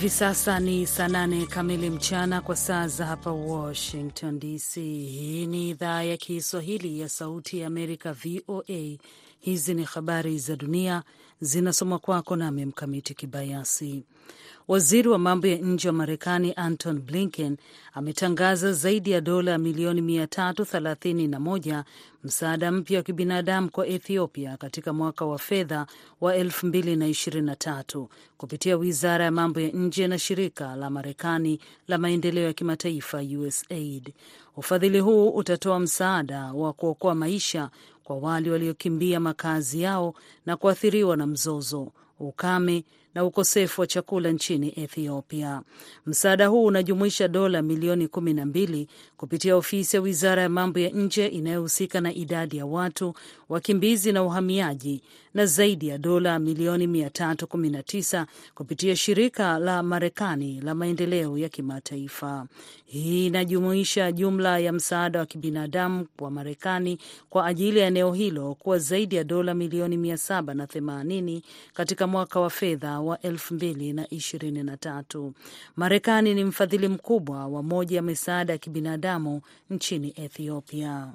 Hivi sasa ni saa nane kamili mchana kwa saa za hapa Washington DC. Hii ni idhaa ya Kiswahili ya Sauti ya Amerika, VOA. Hizi ni habari za dunia zinasomwa kwako nami Mkamiti Kibayasi. Waziri wa mambo ya nje wa Marekani Anton Blinken ametangaza zaidi ya dola milioni 331 msaada mpya wa kibinadamu kwa Ethiopia katika mwaka wa fedha wa 2023 kupitia wizara ya mambo ya nje na shirika la Marekani la maendeleo ya kimataifa USAID. Ufadhili huu utatoa msaada wa kuokoa maisha kwa wale waliokimbia makazi yao na kuathiriwa na mzozo, ukame na ukosefu wa chakula nchini Ethiopia. Msaada huu unajumuisha dola milioni kumi na mbili kupitia ofisi ya wizara ya mambo ya nje inayohusika na idadi ya watu, wakimbizi na uhamiaji, na zaidi ya dola milioni 319 kupitia shirika la Marekani la maendeleo ya kimataifa. Hii inajumuisha jumla ya msaada wa kibinadamu wa Marekani kwa ajili ya eneo hilo kuwa zaidi ya dola milioni 780 katika mwaka wa fedha wa 2023. Marekani ni mfadhili mkubwa wa moja ya misaada ya kibinadamu nchini Ethiopia.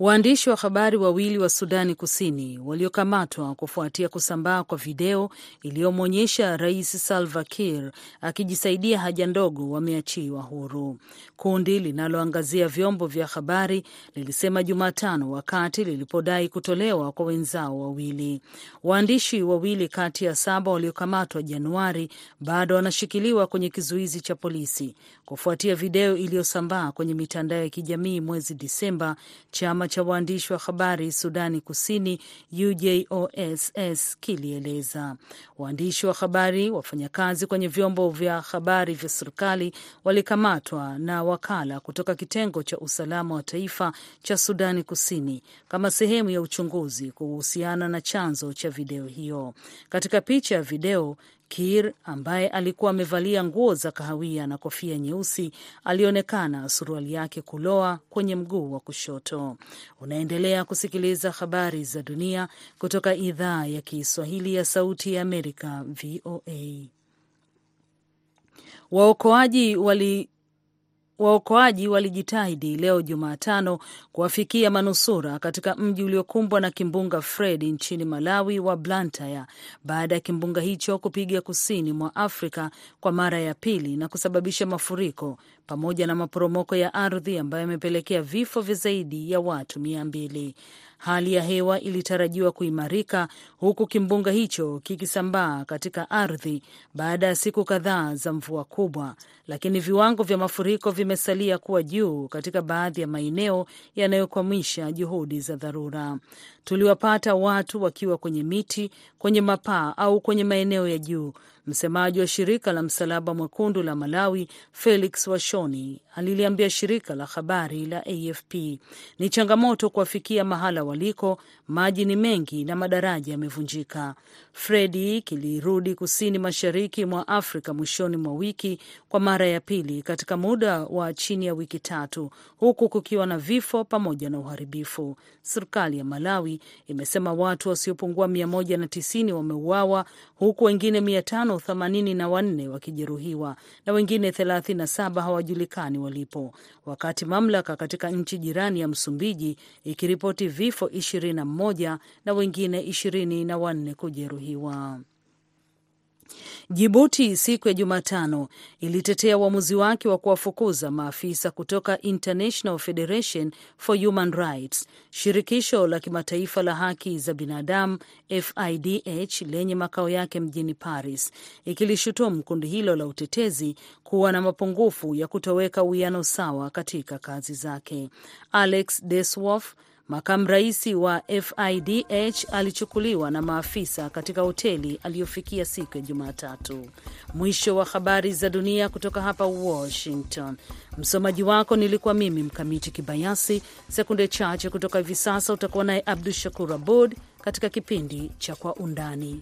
Waandishi wa habari wawili wa Sudani Kusini waliokamatwa kufuatia kusambaa kwa video iliyomwonyesha Rais Salva Kiir akijisaidia haja ndogo wameachiwa huru. Kundi linaloangazia vyombo vya habari lilisema Jumatano wakati lilipodai kutolewa kwa wenzao wawili. Waandishi wawili kati ya saba waliokamatwa Januari bado wanashikiliwa kwenye kizuizi cha polisi kufuatia video iliyosambaa kwenye mitandao ya kijamii mwezi Disemba. Chama cha waandishi wa habari Sudani Kusini UJOSS kilieleza waandishi wa habari, wafanyakazi kwenye vyombo vya habari vya serikali walikamatwa na wakala kutoka kitengo cha usalama wa taifa cha Sudani Kusini kama sehemu ya uchunguzi kuhusiana na chanzo cha video hiyo. Katika picha ya video Kiir ambaye alikuwa amevalia nguo za kahawia na kofia nyeusi alionekana suruali yake kuloa kwenye mguu wa kushoto. Unaendelea kusikiliza habari za dunia kutoka idhaa ya Kiswahili ya Sauti ya Amerika, VOA. Waokoaji wali Waokoaji walijitahidi leo Jumatano kuwafikia manusura katika mji uliokumbwa na kimbunga Fred nchini Malawi wa Blantyre baada ya kimbunga hicho kupiga kusini mwa Afrika kwa mara ya pili na kusababisha mafuriko pamoja na maporomoko ya ardhi ambayo yamepelekea vifo vya zaidi ya watu mia mbili. Hali ya hewa ilitarajiwa kuimarika huku kimbunga hicho kikisambaa katika ardhi baada ya siku kadhaa za mvua kubwa, lakini viwango vya mafuriko vimesalia kuwa juu katika baadhi ya maeneo yanayokwamisha juhudi za dharura. Tuliwapata watu wakiwa kwenye miti, kwenye mapaa au kwenye maeneo ya juu. Msemaji wa shirika la Msalaba Mwekundu la Malawi, Felix Washoni, aliliambia shirika la habari la AFP ni changamoto kuwafikia mahala waliko, maji ni mengi na madaraja yamevunjika. Fredi kilirudi kusini mashariki mwa Afrika mwishoni mwa wiki kwa mara ya pili katika muda wa chini ya wiki tatu, huku kukiwa na vifo pamoja na uharibifu. Serikali ya Malawi imesema watu wasiopungua 190 wameuawa huku wengine 584 wakijeruhiwa na wengine 37 hawajulikani walipo, wakati mamlaka katika nchi jirani ya Msumbiji ikiripoti vifo 21 na wengine 24 kujeruhiwa. Jibuti siku ya Jumatano ilitetea uamuzi wake wa kuwafukuza maafisa kutoka International Federation for Human Rights, shirikisho la kimataifa la haki za binadamu FIDH lenye makao yake mjini Paris, ikilishutumu kundi hilo la utetezi kuwa na mapungufu ya kutoweka uwiano sawa katika kazi zake. Alex Desworf Makamu rais wa FIDH alichukuliwa na maafisa katika hoteli aliyofikia siku ya Jumatatu. Mwisho wa habari za dunia kutoka hapa Washington. Msomaji wako nilikuwa mimi Mkamiti Kibayasi. Sekunde chache kutoka hivi sasa utakuwa naye Abdu Shakur Abud katika kipindi cha Kwa Undani.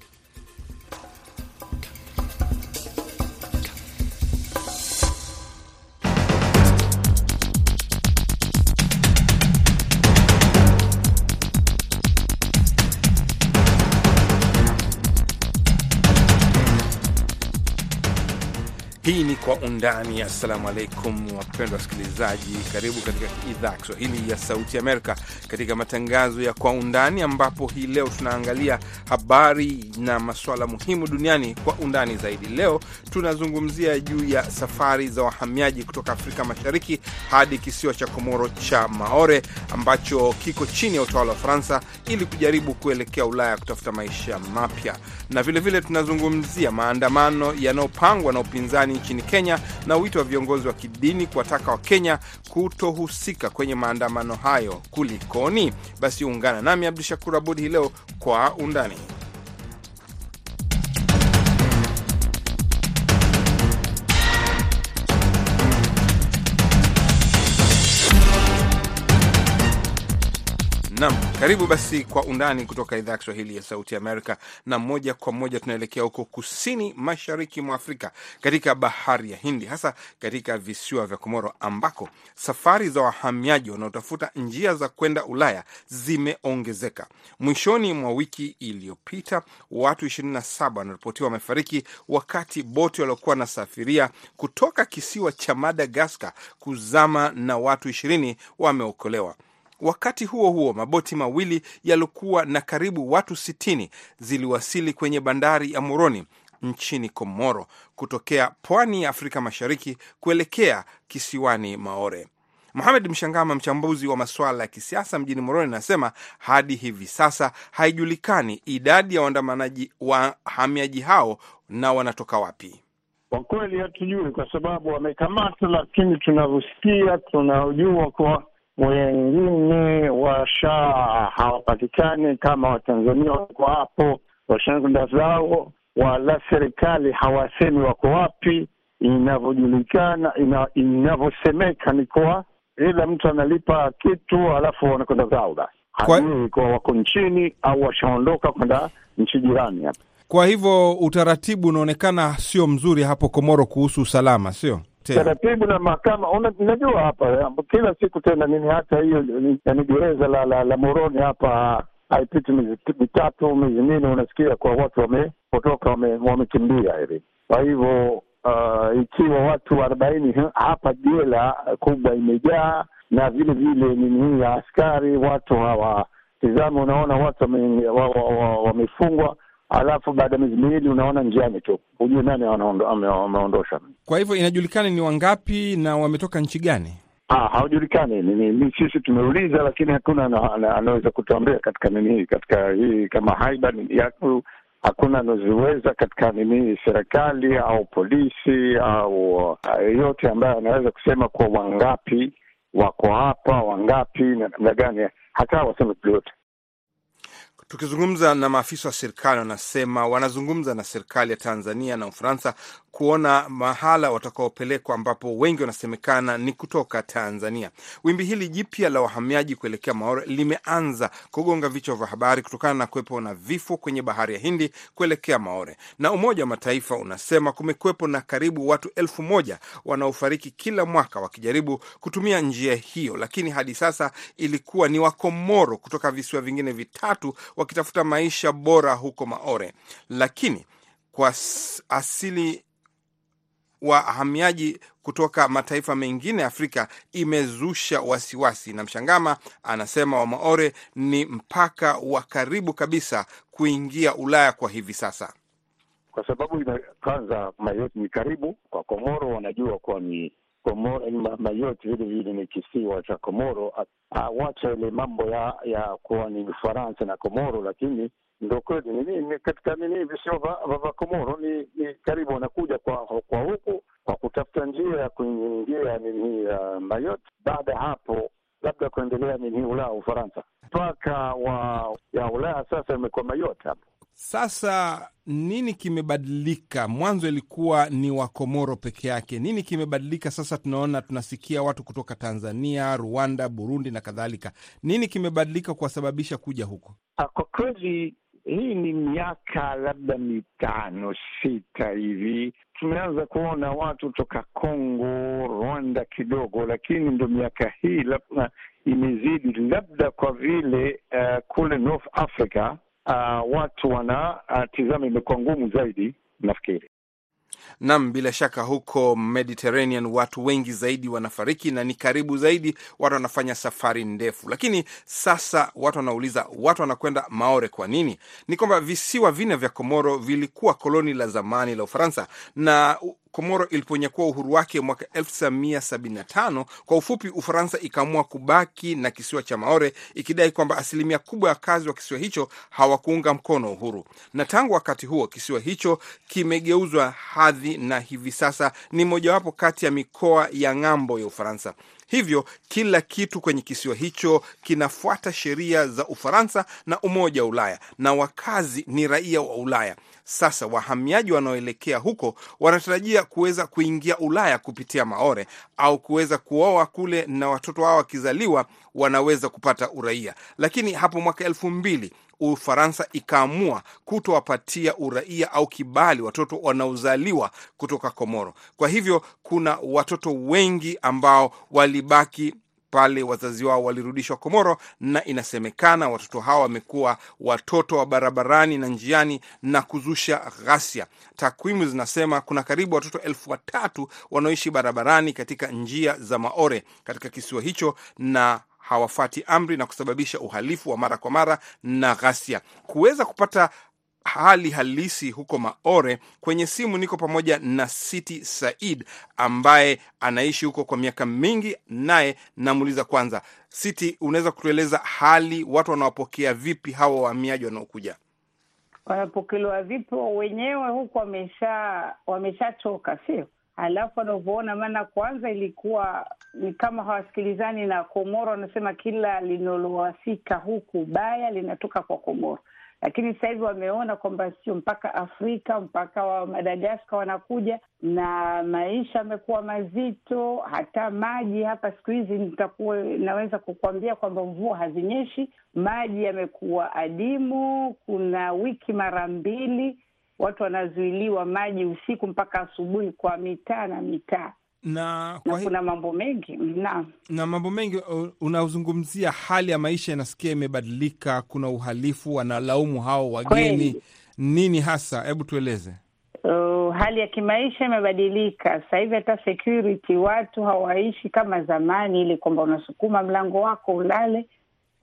Hii ni Kwa Undani. Assalamu alaikum wapendwa wasikilizaji, karibu katika idhaa ya Kiswahili ya Sauti Amerika katika matangazo ya Kwa Undani, ambapo hii leo tunaangalia habari na masuala muhimu duniani kwa undani zaidi. Leo tunazungumzia juu ya safari za wahamiaji kutoka Afrika Mashariki hadi kisiwa cha Komoro cha Maore ambacho kiko chini ya utawala wa Faransa ili kujaribu kuelekea Ulaya kutafuta maisha mapya, na vilevile vile tunazungumzia maandamano yanayopangwa na upinzani nchini Kenya na wito wa viongozi wa kidini kuwataka Wakenya kutohusika kwenye maandamano hayo. Kulikoni? Basi ungana nami Abdu Shakur Abud hii leo kwa undani. Nam, karibu basi kwa undani kutoka idhaa ya Kiswahili ya Sauti Amerika, na moja kwa moja tunaelekea huko kusini mashariki mwa Afrika, katika bahari ya Hindi, hasa katika visiwa vya Komoro ambako safari za wahamiaji wanaotafuta njia za kwenda Ulaya zimeongezeka. Mwishoni mwa wiki iliyopita watu 27 wanaripotiwa wamefariki wakati boti waliokuwa wanasafiria kutoka kisiwa cha Madagaskar kuzama na watu 20 wameokolewa. Wakati huo huo, maboti mawili yaliokuwa na karibu watu sitini ziliwasili kwenye bandari ya Moroni nchini Komoro kutokea pwani ya Afrika Mashariki kuelekea kisiwani Maore. Mohamed Mshangama, mchambuzi wa masuala ya kisiasa mjini Moroni, anasema hadi hivi sasa haijulikani idadi ya waandamanaji wahamiaji hao na wanatoka wapi. Kwa kweli hatujui, kwa sababu wamekamata, lakini tunavyosikia, tunajua kwa wengine washa hawapatikani kama Watanzania wako hapo, washaenda zao, wala serikali hawasemi wako wapi. Inavyojulikana, inavyosemeka ni kuwa ila mtu analipa kitu alafu wanakwenda zao, basi hajui kuwa wako nchini au washaondoka kwenda nchi jirani hapa. Kwa hivyo utaratibu unaonekana sio mzuri hapo Komoro kuhusu usalama, sio taratibu na mahakama. Unajua hapa kila siku tena nini, hata hiyo ni gereza la, la, la Moroni hapa haipiti miezi mitatu miezi minne, unasikia kwa watu wamepotoka wamekimbia wame hivi. Kwa hivyo uh, ikiwa watu arobaini hapa jela kubwa imejaa na vile vile nini hii ya askari, watu hawatizame. Unaona watu wamefungwa wa, wa, wa alafu baada ya miezi miwili unaona njiani tu, hujui nani ameondosha. Kwa hivyo inajulikana ni wangapi na wametoka nchi gani? Ah, hawajulikani. Ni sisi tumeuliza, lakini hakuna anaweza kutuambia katika nini hii, katika hii kama haiba yaku, hakuna anaziweza katika nini serikali au polisi au yeyote ambaye anaweza kusema kuwa wangapi wako hapa, wangapi na namna gani, hata waseme yote Tukizungumza na maafisa wa serikali wanasema wanazungumza na serikali ya Tanzania na Ufaransa kuona mahala watakaopelekwa, ambapo wengi wanasemekana ni kutoka Tanzania. Wimbi hili jipya la wahamiaji kuelekea Maore limeanza kugonga vichwa vya habari kutokana na kuwepo na vifo kwenye bahari ya Hindi kuelekea Maore, na Umoja wa Mataifa unasema kumekuwepo na karibu watu elfu moja wanaofariki kila mwaka wakijaribu kutumia njia hiyo, lakini hadi sasa ilikuwa ni Wakomoro kutoka visiwa vingine vitatu wakitafuta maisha bora huko Maore, lakini kwa asili wahamiaji kutoka mataifa mengine ya Afrika imezusha wasiwasi, na Mshangama anasema Wamaore ni mpaka wa karibu kabisa kuingia Ulaya kwa hivi sasa, kwa sababu kwanza Mayoti ni karibu kwa Komoro, wanajua kuwa ni Mayoti vile vile ni kisiwa cha Komoro. Awacha ile mambo ya ya kuwa ni Ufaransa na Komoro, lakini ndo kweli nini katika nini visiwa vya Komoro ni, ni karibu, wanakuja kwa kwa huku kwa kutafuta njia ya kuingia nini uh, Mayot. Baada ya hapo labda kuendelea nini Ulaya, Ufaransa, mpaka wa ya Ulaya sasa imekuwa Mayot hapo. Sasa nini kimebadilika? Mwanzo ilikuwa ni Wakomoro peke yake. Nini kimebadilika sasa? Tunaona tunasikia watu kutoka Tanzania, Rwanda, Burundi na kadhalika. Nini kimebadilika kuwasababisha kuja huko? Kwa kweli hii ni miaka labda mitano sita hivi tumeanza kuona watu toka Congo, Rwanda kidogo, lakini ndo miaka hii labda imezidi, labda kwa vile uh, kule North Africa uh, watu wana uh, tizama imekuwa ngumu zaidi nafikiri. Nam, bila shaka huko Mediterranean watu wengi zaidi wanafariki na ni karibu zaidi, watu wanafanya safari ndefu. Lakini sasa watu wanauliza, watu wanakwenda Maore kwa nini? Ni kwamba visiwa vinne vya Komoro vilikuwa koloni la zamani la Ufaransa na Komoro iliponyakua uhuru wake mwaka 1975 kwa ufupi, Ufaransa ikaamua kubaki na kisiwa cha Maore ikidai kwamba asilimia kubwa ya wakazi wa kisiwa hicho hawakuunga mkono uhuru, na tangu wakati huo kisiwa hicho kimegeuzwa hadhi na hivi sasa ni mojawapo kati ya mikoa ya ng'ambo ya Ufaransa. Hivyo kila kitu kwenye kisiwa hicho kinafuata sheria za Ufaransa na Umoja wa Ulaya, na wakazi ni raia wa Ulaya. Sasa wahamiaji wanaoelekea huko wanatarajia kuweza kuingia Ulaya kupitia Maore au kuweza kuoa kule, na watoto wao wakizaliwa wanaweza kupata uraia. Lakini hapo mwaka elfu mbili Ufaransa ikaamua kutowapatia uraia au kibali watoto wanaozaliwa kutoka Komoro. Kwa hivyo kuna watoto wengi ambao walibaki pale wazazi wao walirudishwa Komoro, na inasemekana watoto hawa wamekuwa watoto wa barabarani na njiani na kuzusha ghasia. Takwimu zinasema kuna karibu watoto elfu watatu wanaoishi barabarani katika njia za Maore katika kisiwa hicho na hawafati amri na kusababisha uhalifu wa mara kwa mara na ghasia. Kuweza kupata hali halisi huko Maore kwenye simu, niko pamoja na Siti Said ambaye anaishi huko kwa miaka mingi, naye namuuliza kwanza, Siti, unaweza kutueleza hali watu wanawapokea vipi hawa wahamiaji wanaokuja? Wanapokelewa vipi? Wenyewe huku wamesha wameshatoka, sio Alafu wanavyoona, maana kwanza ilikuwa ni kama hawasikilizani na Komoro, wanasema kila linalowafika huku baya linatoka kwa Komoro, lakini sasa hivi wameona kwamba sio mpaka Afrika, mpaka wa Madagaskar wanakuja, na maisha yamekuwa mazito. Hata maji hapa siku hizi nitakuwa naweza kukuambia kwamba mvua hazinyeshi, maji yamekuwa adimu. Kuna wiki mara mbili watu wanazuiliwa maji usiku mpaka asubuhi kwa mitaa na mitaa na, na kuna mambo mengi na, na mambo mengi unaozungumzia. Hali ya maisha inasikia imebadilika, kuna uhalifu, wanalaumu hao wageni Kwe. Nini hasa? Hebu tueleze. Uh, hali ya kimaisha imebadilika sasa hivi, hata security watu hawaishi kama zamani, ili kwamba unasukuma mlango wako ulale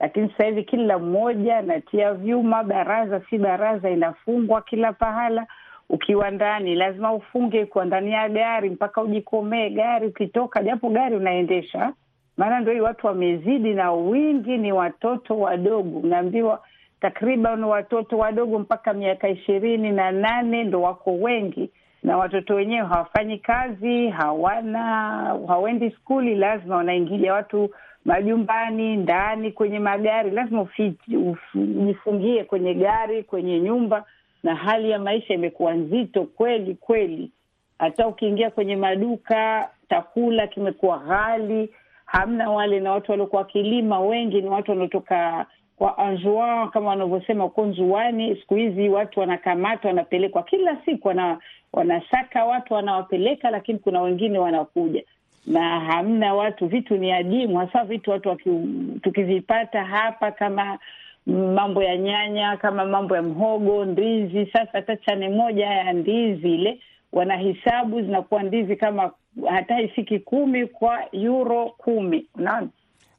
lakini sasa hivi kila mmoja anatia vyuma. Baraza si baraza, inafungwa kila pahala. Ukiwa ndani lazima ufunge, kwa ndani ya gari mpaka ujikomee gari. Ukitoka japo gari unaendesha, maana ndo hii watu wamezidi, na wingi ni watoto wadogo. Unaambiwa takriban watoto wadogo mpaka miaka ishirini na nane ndo wako wengi, na watoto wenyewe hawafanyi kazi, hawana hawaendi skuli, lazima wanaingilia watu majumbani, ndani, kwenye magari, lazima ujifungie kwenye gari, kwenye nyumba, na hali ya maisha imekuwa nzito kweli kweli. Hata ukiingia kwenye maduka, chakula kimekuwa ghali, hamna wale, na watu waliokuwa wakilima wengi ni watu wanaotoka kwa anjua kama wanavyosema huko nzuani. Siku hizi watu wanakamatwa, wanapelekwa kila siku, wana, wanasaka watu wanawapeleka, lakini kuna wengine wanakuja na hamna watu, vitu ni adimu, hasa vitu watu tukivipata hapa kama mambo ya nyanya, kama mambo ya mhogo, ndizi. Sasa hata chane moja ya ndizi ile wanahisabu zinakuwa ndizi kama hata ifiki kumi kwa euro kumi. Unaona,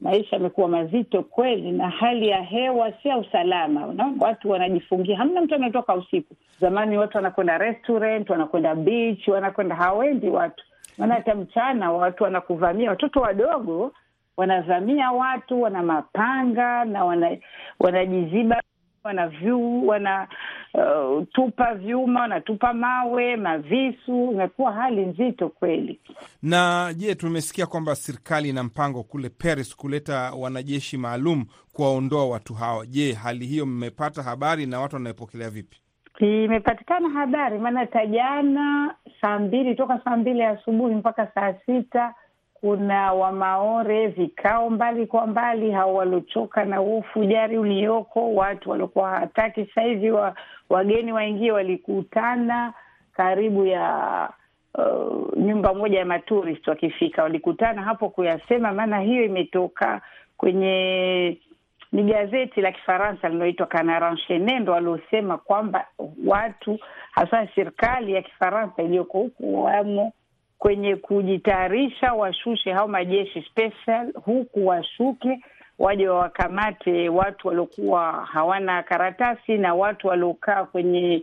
maisha yamekuwa mazito kweli, na hali ya hewa si ya usalama. Unaona, watu wanajifungia, hamna mtu anatoka usiku. Zamani watu wanakwenda restaurant, wanakwenda beach, wanakwenda, hawendi watu maana hata mchana watu wanakuvamia, watoto wadogo wanavamia watu, wana mapanga na wana wanajiziba, wana vyu wanatupa uh, vyuma, wanatupa mawe, mavisu. Imekuwa hali nzito kweli. Na je, tumesikia kwamba serikali ina mpango kule Paris kuleta wanajeshi maalum kuwaondoa watu hawa. Je, hali hiyo mmepata habari na watu wanaepokelea vipi? Imepatikana habari, maana hata jana saa mbili toka saa mbili asubuhi mpaka saa sita kuna Wamaore vikao mbali kwa mbali, hao waliochoka na huu fujari ulioko, watu waliokuwa hawataki sasa hivi wa, wageni waingie, walikutana karibu ya uh, nyumba moja ya maturist. Wakifika walikutana hapo kuyasema, maana hiyo imetoka kwenye ni gazeti la Kifaransa linaloitwa Canard Enchaine ndo waliosema kwamba watu hasa serikali ya Kifaransa iliyoko huku wamo kwenye kujitayarisha, washushe hao majeshi special huku, washuke waje wawakamate watu waliokuwa hawana karatasi na watu waliokaa kwenye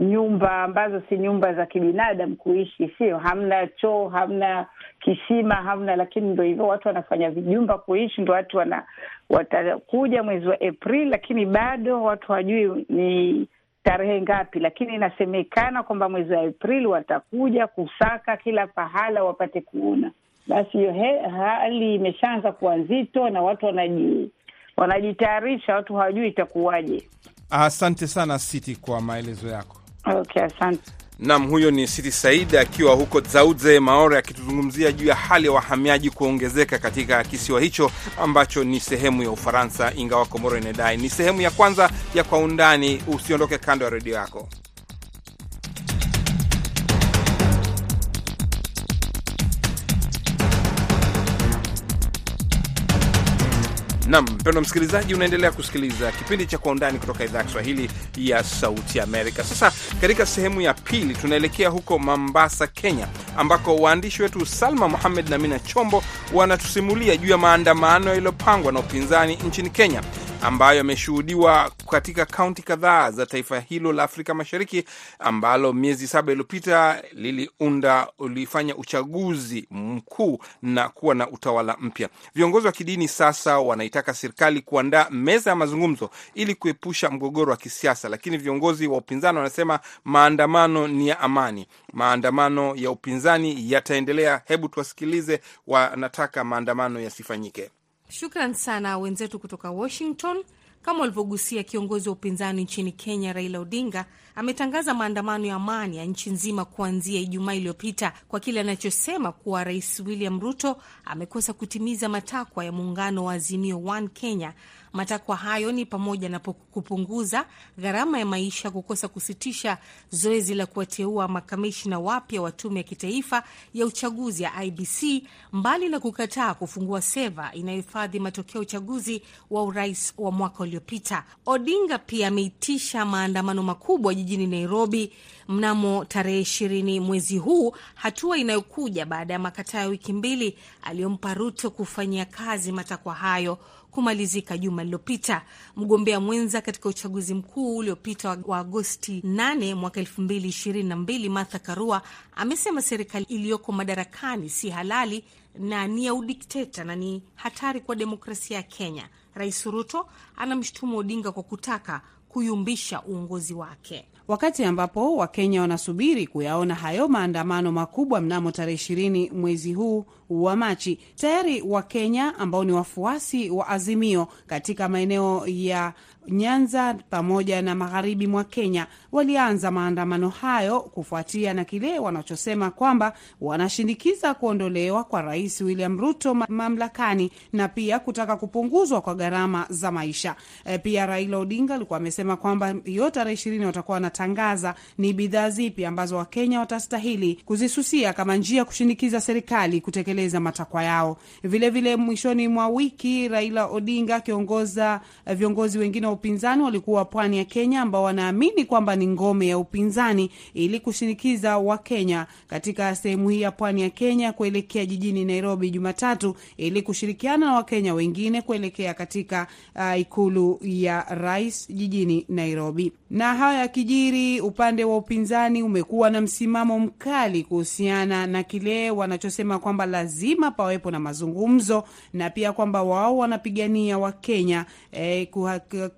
nyumba ambazo si nyumba za kibinadamu kuishi, sio, hamna choo, hamna kisima, hamna. Lakini ndo hivyo, watu wanafanya vijumba kuishi, ndo watu wana watakuja mwezi wa Aprili, lakini bado watu hawajui ni tarehe ngapi, lakini inasemekana kwamba mwezi wa Aprili watakuja kusaka kila pahala wapate kuona. Basi hiyo hali imeshaanza kuwa nzito na watu wanaji wanajitayarisha, watu hawajui itakuwaje. Asante sana Siti kwa maelezo yako. Okay, asante. Nam, huyo ni Siti Said akiwa huko Zauze Maore akituzungumzia juu ya hali ya wahamiaji kuongezeka katika kisiwa hicho ambacho ni sehemu ya Ufaransa, ingawa Komoro inadai ni sehemu ya kwanza ya Kwa Undani. Usiondoke kando ya redio yako. Nam mpendo msikilizaji, unaendelea kusikiliza kipindi cha Kwa Undani kutoka idhaa ya Kiswahili ya Sauti Amerika. Sasa katika sehemu ya pili, tunaelekea huko Mombasa, Kenya, ambako waandishi wetu Salma Muhamed na Mina Chombo wanatusimulia juu ya maandamano yaliyopangwa na upinzani nchini Kenya ambayo yameshuhudiwa katika kaunti kadhaa za taifa hilo la Afrika Mashariki ambalo miezi saba iliyopita liliunda ulifanya uchaguzi mkuu na kuwa na utawala mpya. Viongozi wa kidini sasa wanaitaka serikali kuandaa meza ya mazungumzo ili kuepusha mgogoro wa kisiasa, lakini viongozi wa upinzani wanasema maandamano ni ya amani. Maandamano ya upinzani yataendelea. Hebu tuwasikilize, wanataka maandamano yasifanyike. Shukran sana wenzetu kutoka Washington. Kama walivyogusia, kiongozi wa upinzani nchini Kenya Raila Odinga ametangaza maandamano ya amani ya nchi nzima kuanzia Ijumaa iliyopita kwa kile anachosema kuwa Rais William Ruto amekosa kutimiza matakwa ya muungano wa Azimio One Kenya. Matakwa hayo ni pamoja na kupunguza gharama ya maisha, kukosa kusitisha zoezi la kuwateua makamishina wapya wa tume ya kitaifa ya uchaguzi ya IBC, mbali na kukataa kufungua seva inayohifadhi matokeo ya uchaguzi wa urais wa mwaka uliopita. Odinga pia ameitisha maandamano makubwa jijini Nairobi mnamo tarehe ishirini mwezi huu, hatua inayokuja baada ya makataa ya wiki mbili aliyompa Ruto kufanyia kazi matakwa hayo kumalizika juma lililopita. Mgombea mwenza katika uchaguzi mkuu uliopita wa Agosti 8 mwaka 2022 Martha Karua amesema serikali iliyoko madarakani si halali na ni ya udikteta na ni hatari kwa demokrasia ya Kenya. Rais Ruto anamshutumu Odinga kwa kutaka kuyumbisha uongozi wake. Wakati ambapo Wakenya wanasubiri kuyaona hayo maandamano makubwa mnamo tarehe ishirini mwezi huu wa Machi, tayari Wakenya ambao ni wafuasi wa Azimio katika maeneo ya Nyanza pamoja na magharibi mwa Kenya walianza maandamano hayo kufuatia na kile wanachosema kwamba wanashinikiza kuondolewa kwa Rais William Ruto mamlakani na pia kutaka kupunguzwa kwa gharama za maisha. E, pia Raila Odinga alikuwa amesema kwamba hiyo tarehe ishirini watakuwa wanatangaza ni bidhaa zipi ambazo Wakenya watastahili kuzisusia kama njia ya kushinikiza serikali kutekeleza matakwa yao. Vilevile vile mwishoni mwa wiki Raila Odinga akiongoza viongozi wengine upinzani walikuwa pwani ya Kenya ambao wanaamini kwamba ni ngome ya upinzani ili kushinikiza Wakenya katika sehemu hii ya pwani ya Kenya kuelekea jijini Nairobi Jumatatu ili kushirikiana na Wakenya wengine kuelekea katika uh, ikulu ya rais jijini Nairobi. Na haya yakijiri, upande wa upinzani umekuwa na msimamo mkali kuhusiana na kile wanachosema kwamba lazima pawepo na mazungumzo na pia kwamba wao wanapigania Wakenya eh,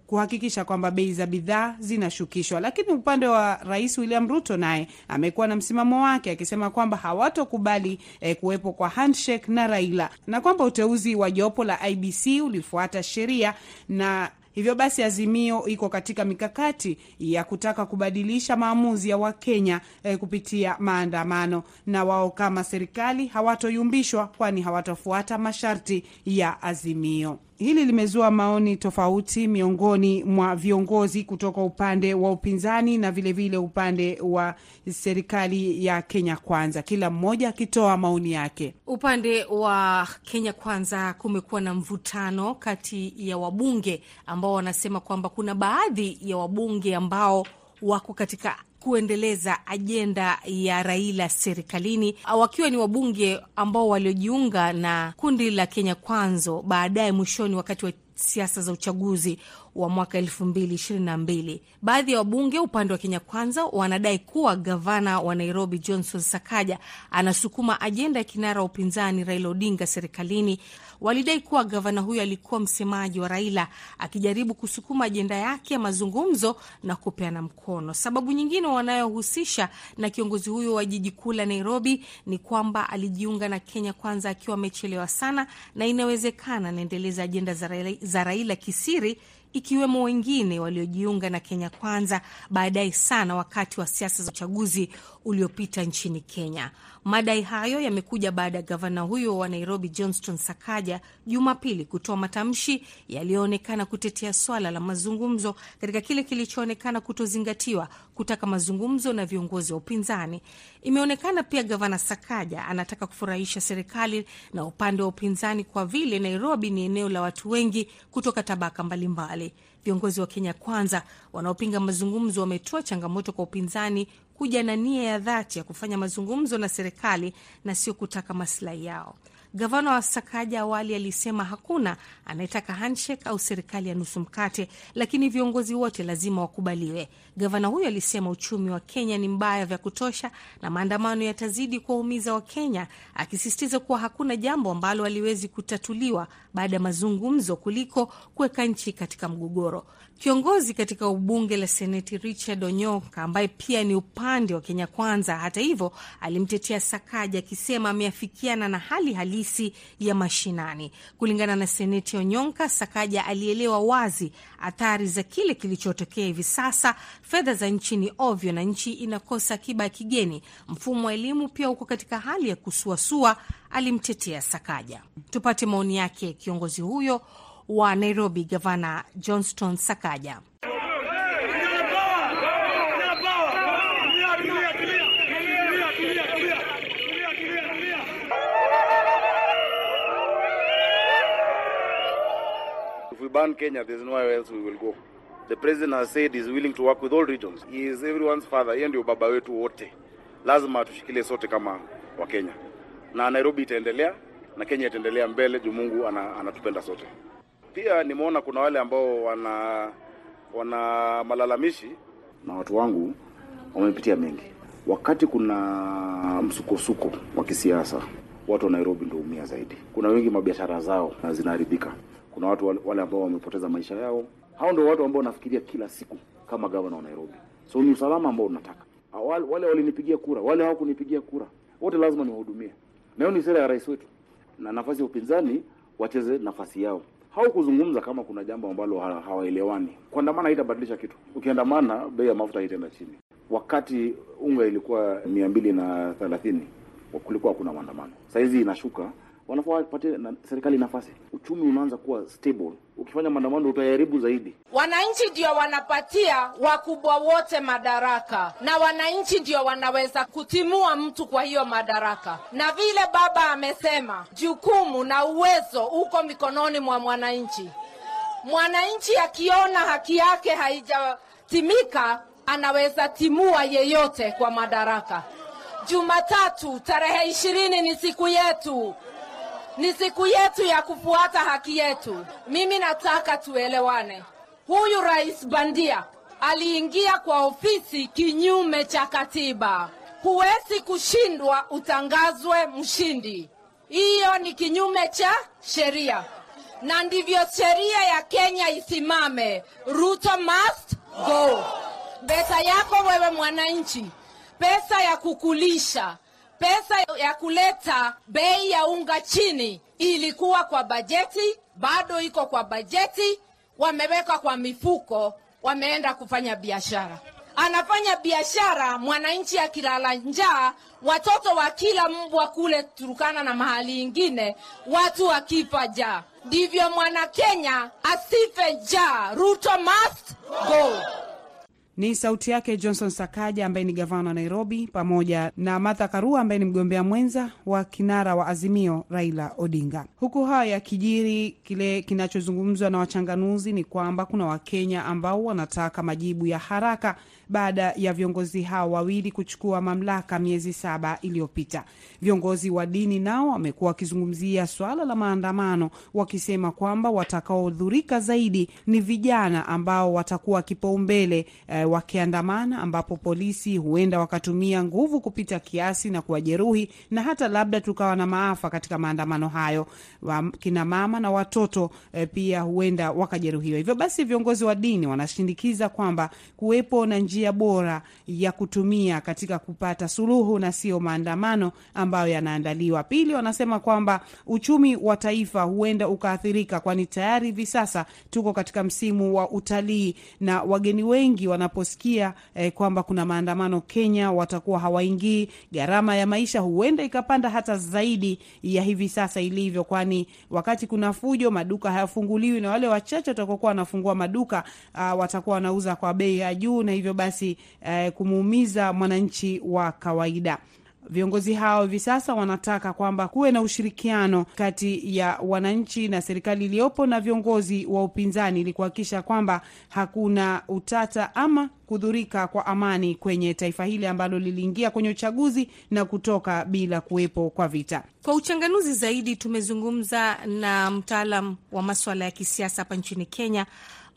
kuhakikisha kwamba bei za bidhaa zinashukishwa. Lakini upande wa Rais William Ruto naye amekuwa na msimamo wake akisema kwamba hawatokubali eh, kuwepo kwa handshake na Raila na kwamba uteuzi wa jopo la IBC ulifuata sheria na hivyo basi Azimio iko katika mikakati ya kutaka kubadilisha maamuzi ya Wakenya eh, kupitia maandamano, na wao kama serikali hawatoyumbishwa, kwani hawatofuata masharti ya Azimio. Hili limezua maoni tofauti miongoni mwa viongozi kutoka upande wa upinzani na vilevile vile upande wa serikali ya Kenya Kwanza, kila mmoja akitoa maoni yake. Upande wa Kenya Kwanza kumekuwa na mvutano kati ya wabunge ambao wanasema kwamba kuna baadhi ya wabunge ambao wako katika kuendeleza ajenda ya Raila serikalini, wakiwa ni wabunge ambao waliojiunga na kundi la Kenya Kwanza baadaye mwishoni, wakati wa siasa za uchaguzi wa mwaka elfu mbili ishirini na mbili. Baadhi ya wabunge upande wa Kenya Kwanza wanadai kuwa gavana wa Nairobi Johnson Sakaja anasukuma ajenda ya kinara wa upinzani Raila Odinga serikalini. Walidai kuwa gavana huyo alikuwa msemaji wa Raila akijaribu kusukuma ajenda yake ya mazungumzo na kupeana mkono. Sababu nyingine wanayohusisha na kiongozi huyo wa jiji kuu la Nairobi ni kwamba alijiunga na Kenya Kwanza akiwa amechelewa sana, na inawezekana anaendeleza ajenda za Raila kisiri ikiwemo wengine waliojiunga na Kenya Kwanza baadaye sana wakati wa siasa za uchaguzi uliopita nchini Kenya. Madai hayo yamekuja baada ya gavana huyo wa Nairobi Johnston Sakaja Jumapili kutoa matamshi yaliyoonekana kutetea swala la mazungumzo katika kile kilichoonekana kutozingatiwa kutaka mazungumzo na viongozi wa upinzani. Imeonekana pia gavana Sakaja anataka kufurahisha serikali na upande wa upinzani kwa vile Nairobi ni eneo la watu wengi kutoka tabaka mbalimbali. Viongozi wa Kenya Kwanza wanaopinga mazungumzo wametoa changamoto kwa upinzani kuja na nia ya dhati ya kufanya mazungumzo na serikali na sio kutaka maslahi yao. Gavana wa Sakaja awali alisema hakuna anayetaka handshake au serikali ya nusu mkate, lakini viongozi wote lazima wakubaliwe. Gavana huyo alisema uchumi wa Kenya ni mbaya vya kutosha na maandamano yatazidi kuwaumiza Wakenya, akisisitiza kuwa hakuna jambo ambalo haliwezi kutatuliwa baada ya mazungumzo kuliko kuweka nchi katika mgogoro. Kiongozi katika ubunge la Seneti Richard Onyoka, ambaye pia ni upande wa Kenya Kwanza, hata hivyo, alimtetea Sakaja akisema ameafikiana na hali halisi ya mashinani. Kulingana na Seneti Onyoka, Sakaja alielewa wazi athari za kile kilichotokea hivi sasa. Fedha za nchi ni ovyo na nchi inakosa akiba ya kigeni. Mfumo wa elimu pia uko katika hali ya kusuasua, alimtetea Sakaja. Tupate maoni yake kiongozi huyo wa Nairobi, Gavana Johnston Sakaja. Ban Kenya, there's nowhere else we will go. The president has said he's willing to work with all regions. He is everyone's father. Yeye ndio baba wetu wote, lazima tushikilie sote kama Wakenya, na Nairobi itaendelea na Kenya itaendelea mbele juu Mungu ana, anatupenda sote. Pia nimeona kuna wale ambao wana wana malalamishi na watu wangu wamepitia mengi. Wakati kuna msukosuko wa kisiasa, watu wa Nairobi ndio umia zaidi. Kuna wengi mabiashara zao na zinaharibika. Kuna watu wale ambao wamepoteza maisha yao. Hao ndio watu ambao nafikiria kila siku kama gavana wa Nairobi. So ni usalama ambao unataka. Wale walinipigia kura, wale hawakunipigia kura, wote lazima niwahudumie. Na hiyo ni sera ya rais wetu, na nafasi ya upinzani wacheze nafasi yao haukuzungumza kama kuna jambo ambalo hawaelewani. Kuandamana haitabadilisha kitu. Ukiandamana bei ya mafuta haitaenda chini. Wakati unga ilikuwa mia mbili na thelathini kulikuwa hakuna maandamano, sahizi inashuka. Wanafaa wapatie na serikali nafasi, uchumi unaanza kuwa stable. Ukifanya maandamano utaharibu zaidi. Wananchi ndio wanapatia wakubwa wote madaraka, na wananchi ndio wanaweza kutimua mtu kwa hiyo madaraka. Na vile baba amesema, jukumu na uwezo uko mikononi mwa mwananchi. Mwananchi akiona haki yake haijatimika, anaweza timua yeyote kwa madaraka. Jumatatu tarehe ishirini ni siku yetu ni siku yetu ya kufuata haki yetu. Mimi nataka tuelewane. Huyu rais bandia aliingia kwa ofisi kinyume cha katiba. Huwezi kushindwa utangazwe mshindi, hiyo ni kinyume cha sheria, na ndivyo sheria ya Kenya isimame. Ruto must go. Pesa yako wewe mwananchi, pesa ya kukulisha pesa ya kuleta bei ya unga chini ilikuwa kwa bajeti, bado iko kwa bajeti, wameweka kwa mifuko, wameenda kufanya biashara. Anafanya biashara, mwananchi akilala njaa, watoto wa kila mbwa kule Turukana na mahali ingine, watu wakifa jaa. ndivyo mwana Kenya asife njaa. Ruto must go. Ni sauti yake Johnson Sakaja ambaye ni gavana wa Nairobi, pamoja na Martha Karua ambaye ni mgombea mwenza wa kinara wa Azimio Raila Odinga. Huku haya yakijiri, kile kinachozungumzwa na wachanganuzi ni kwamba kuna Wakenya ambao wanataka majibu ya haraka baada ya viongozi hao wawili kuchukua mamlaka miezi saba iliyopita. Viongozi wa dini nao wamekuwa wakizungumzia swala la maandamano, wakisema kwamba watakaodhurika zaidi ni vijana ambao watakuwa kipaumbele eh, wakiandamana, ambapo polisi huenda wakatumia nguvu kupita kiasi na kuwajeruhi na hata labda tukawa na maafa katika maandamano hayo. Kina mama na watoto eh, pia huenda wakajeruhiwa. Hivyo basi viongozi wa dini wanashindikiza kwamba kuwepo na njia bora ya kutumia katika kupata suluhu na sio maandamano ambayo yanaandaliwa. Pili, wanasema kwamba uchumi wa taifa huenda ukaathirika, kwani tayari hivi sasa tuko katika msimu wa utalii na wageni wengi wanaposikia eh, kwamba kuna maandamano Kenya watakuwa hawaingii. Gharama ya maisha huenda ikapanda hata zaidi ya hivi sasa ilivyo, kwani wakati kuna fujo maduka hayafunguliwi na wale wachache watakokuwa wanafungua maduka uh, watakuwa wanauza kwa bei ya juu na hivyo basi uh, kumuumiza mwananchi wa kawaida. Viongozi hao hivi sasa wanataka kwamba kuwe na ushirikiano kati ya wananchi na serikali iliyopo na viongozi wa upinzani ili kuhakikisha kwamba hakuna utata ama kudhurika kwa amani kwenye taifa hili ambalo liliingia kwenye uchaguzi na kutoka bila kuwepo kwa vita. Kwa uchanganuzi zaidi, tumezungumza na mtaalam wa maswala ya kisiasa hapa nchini Kenya,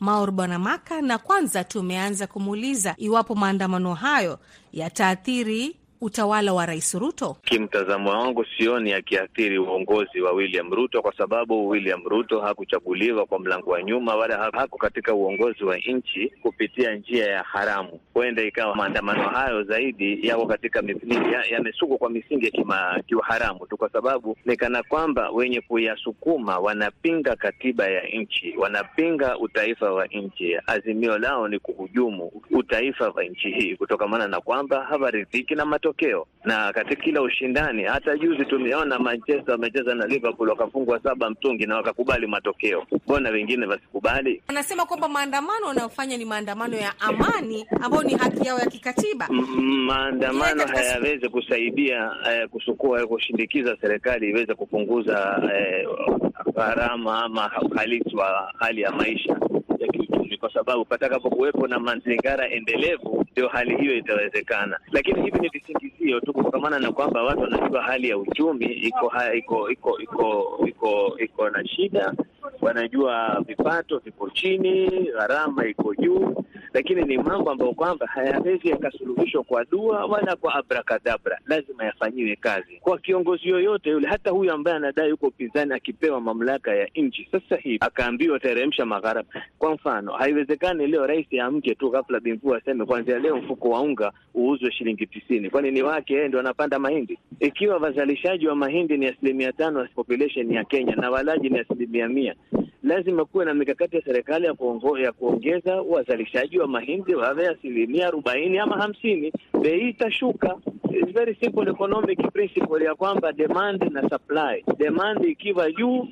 Maur Bwanamaka, na kwanza tumeanza kumuuliza iwapo maandamano hayo yataathiri utawala wa Rais Ruto. Kimtazamo wangu sioni akiathiri uongozi wa William Ruto kwa sababu William Ruto hakuchaguliwa kwa mlango wa nyuma, wala hako katika uongozi wa nchi kupitia njia ya haramu. Huenda ikawa maandamano hayo zaidi yako katika yamesukwa ya kwa misingi ya kiuharamu tu, kwa sababu ni kana kwamba wenye kuyasukuma wanapinga katiba ya nchi, wanapinga utaifa wa nchi. Azimio lao ni kuhujumu utaifa wa nchi hii kutokamana na kwamba hawaridhiki na mato matokeo na katika kila ushindani. Hata juzi tumeona Manchester wamecheza na Liverpool wakafungwa saba mtungi na wakakubali matokeo. Mbona wengine wasikubali? Wanasema kwamba maandamano wanayofanya ni maandamano ya amani ambayo ni haki yao ya kikatiba. Maandamano hayawezi kusaidia eh, kusukua kushindikiza serikali iweze kupunguza gharama eh, ama uhalisi wa hali ya maisha ya kiuchumi, kwa sababu patakapokuwepo na mazingara endelevu ndio hali hiyo itawezekana. Lakini hivi ni visingizio tu, kutokamana na kwamba watu wanajua hali ya uchumi iko iko iko iko iko na shida, wanajua vipato viko chini, gharama iko juu, lakini ni mambo ambayo kwamba hayawezi yakasuluhishwa kwa dua wala kwa abrakadabra, lazima yafanyiwe kazi kwa kiongozi yoyote yule, hata huyu ambaye anadai yuko upinzani, akipewa mamlaka ya nchi sasa hivi akaambiwa teremsha magharama. Kwa mfano, haiwezekani leo rais amke tu ghafla bimvua aseme kwanzia leo mfuko wa unga uuzwe shilingi tisini. Kwani ni wake yeye ndo anapanda mahindi? Ikiwa wazalishaji wa mahindi ni asilimia tano ya population ya Kenya na walaji ni asilimia mia, lazima kuwe na mikakati ya serikali ya, kuongo, ya kuongeza wazalishaji wa mahindi wawe asilimia arobaini ama hamsini. Bei itashuka. It's very simple economic principle ya kwamba demand na supply. Demand ikiwa juu,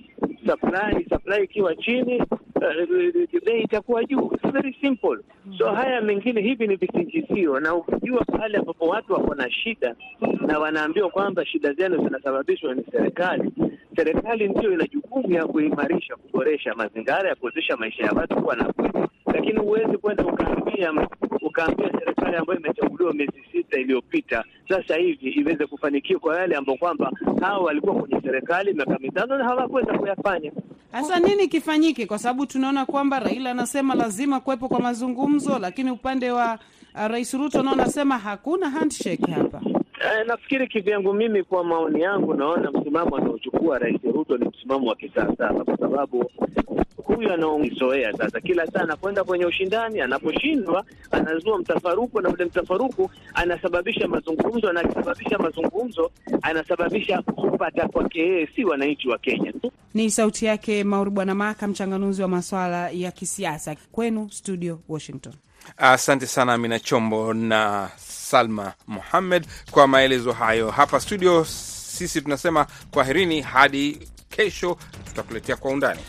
supply supply ikiwa chini Uh, bei itakuwa juu. It's very simple. So haya mengine hivi ni visingizio, na ukijua pale ambapo watu wako na shida na wanaambiwa kwamba shida zenu zinasababishwa ni serikali, serikali ndiyo ina jukumu ya kuimarisha, kuboresha mazingira ya kuwezesha maisha ya watu kuwa nafuu, lakini huwezi kwenda ukaambia ukaambia serikali ambayo imechaguliwa miezi sita iliyopita sasa hivi iweze kufanikiwa kwa yale ambao kwamba hao walikuwa kwenye serikali miaka mitano na hawakuweza kuyafanya. Sasa nini kifanyike? Kwa sababu tunaona kwamba Raila anasema lazima kuwepo kwa mazungumzo, lakini upande wa uh, Rais Ruto nao anasema hakuna handshake hapa. Eh, nafikiri kivyangu mimi, kwa maoni yangu, naona msimamo anaochukua Rais Ruto ni msimamo wa kisawasawa, kwa sababu huyu anaozoea sasa, kila saa anakwenda kwenye ushindani, anaposhindwa anazua mtafaruku, na ule mtafaruku anasababisha mazungumzo, na akisababisha mazungumzo anasababisha kupata kwake yeye, si wananchi wa Kenya. Ni sauti yake Mauri Bwana Maka, mchanganuzi wa maswala ya kisiasa. Kwenu studio Washington. Asante sana Amina Chombo na Salma Muhammed kwa maelezo hayo. Hapa studio sisi tunasema kwaherini hadi kesho tutakuletea kwa undani.